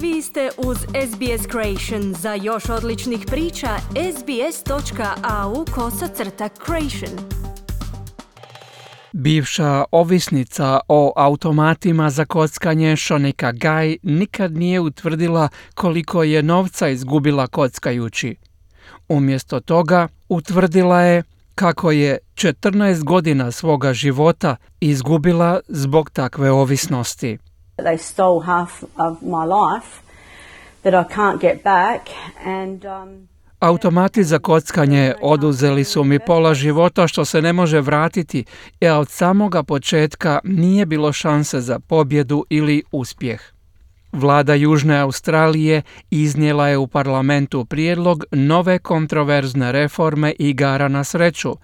Vi ste uz SBS Creation. Za još odličnih priča, sbs.au kosacrta creation. Bivša ovisnica o automatima za kockanje Šonika Gaj nikad nije utvrdila koliko je novca izgubila kockajući. Umjesto toga utvrdila je kako je 14 godina svoga života izgubila zbog takve ovisnosti. They stole half of my life that I can't get back and um, Automati za kockanje oduzeli su mi pola života što se ne može vratiti, a od samoga početka nije bilo šanse za pobjedu ili uspjeh. Vlada Južne Australije iznijela je u parlamentu prijedlog nove kontroverzne reforme igara na sreću,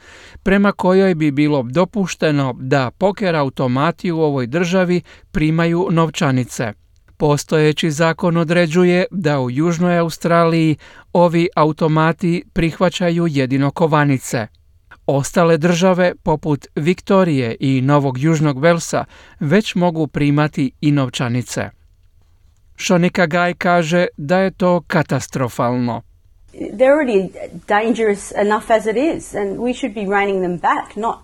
prema kojoj bi bilo dopušteno da poker automati u ovoj državi primaju novčanice. Postojeći zakon određuje da u Južnoj Australiji ovi automati prihvaćaju jedino kovanice. Ostale države, poput Viktorije i Novog Južnog Velsa, već mogu primati i novčanice. Šonika Gaj kaže da je to katastrofalno.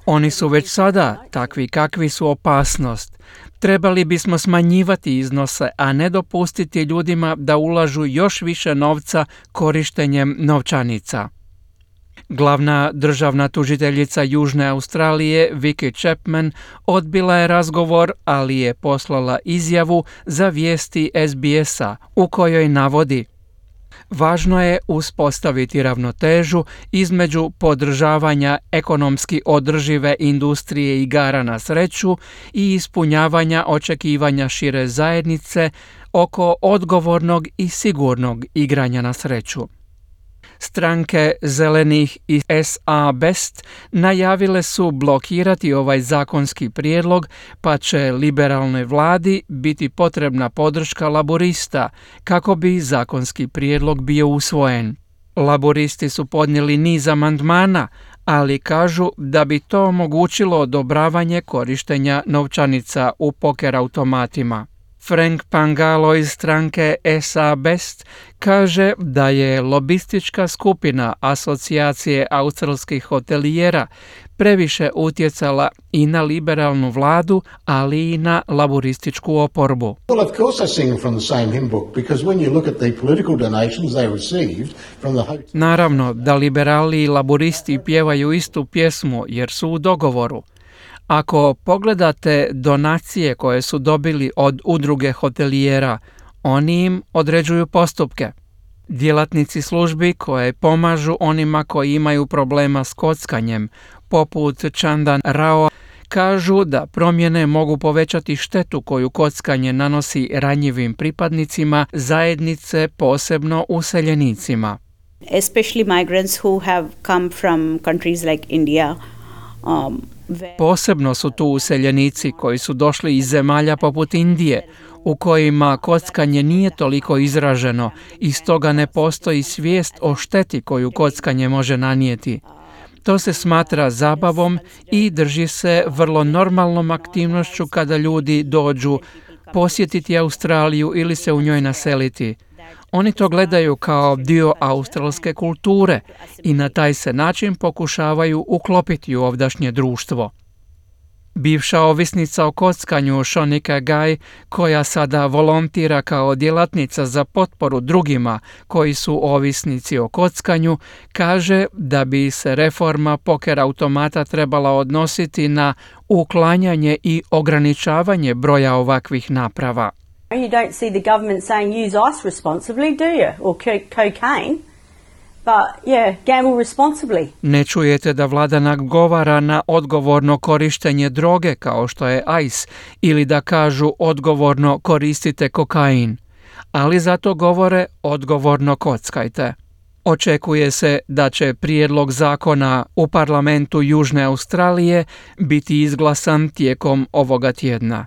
Oni su već sada takvi kakvi su opasnost. Trebali bismo smanjivati iznose, a ne dopustiti ljudima da ulažu još više novca korištenjem novčanica. Glavna državna tužiteljica Južne Australije Vicky Chapman odbila je razgovor, ali je poslala izjavu za vijesti SBS-a u kojoj navodi Važno je uspostaviti ravnotežu između podržavanja ekonomski održive industrije igara na sreću i ispunjavanja očekivanja šire zajednice oko odgovornog i sigurnog igranja na sreću. Stranke Zelenih i SA Best najavile su blokirati ovaj zakonski prijedlog, pa će liberalnoj vladi biti potrebna podrška laborista kako bi zakonski prijedlog bio usvojen. Laboristi su podnijeli niz amandmana, ali kažu da bi to omogućilo odobravanje korištenja novčanica u poker automatima. Frank Pangalo iz stranke SA Best kaže da je lobistička skupina Asocijacije australskih hotelijera previše utjecala i na liberalnu vladu, ali i na laborističku oporbu. Well, of course, I sing from the same hymn book because when you look at the political donations they received from the hotel. Naravno da liberali i laboristi pjevaju istu pjesmu jer su u dogovoru. Ako pogledate donacije koje su dobili od udruge hotelijera, oni im određuju postupke. Djelatnici službi koje pomažu onima koji imaju problema s kockanjem, poput Chandan Rao, kažu da promjene mogu povećati štetu koju kockanje nanosi ranjivim pripadnicima zajednice, posebno useljenicima. especially migrants who have come from countries like India. Um, Posebno su tu useljenici koji su došli iz zemalja poput Indije, u kojima kockanje nije toliko izraženo i stoga ne postoji svijest o šteti koju kockanje može nanijeti. To se smatra zabavom i drži se vrlo normalnom aktivnošću kada ljudi dođu posjetiti Australiju ili se u njoj naseliti. Oni to gledaju kao dio australske kulture i na taj se način pokušavaju uklopiti u ovdašnje društvo. Bivša ovisnica o kockanju Šonika Gaj, koja sada volontira kao djelatnica za potporu drugima koji su ovisnici o kockanju, kaže da bi se reforma poker automata trebala odnositi na uklanjanje i ograničavanje broja ovakvih naprava. You don't see the government saying use ice responsibly, do you? Or co- cocaine. But yeah, gamble responsibly. Ne čujete da vlada nagovara na odgovorno korištenje droge kao što je ice ili da kažu odgovorno koristite kokain, ali zato govore odgovorno kockajte. Očekuje se da će prijedlog zakona u parlamentu Južne Australije biti izglasan tijekom ovoga tjedna.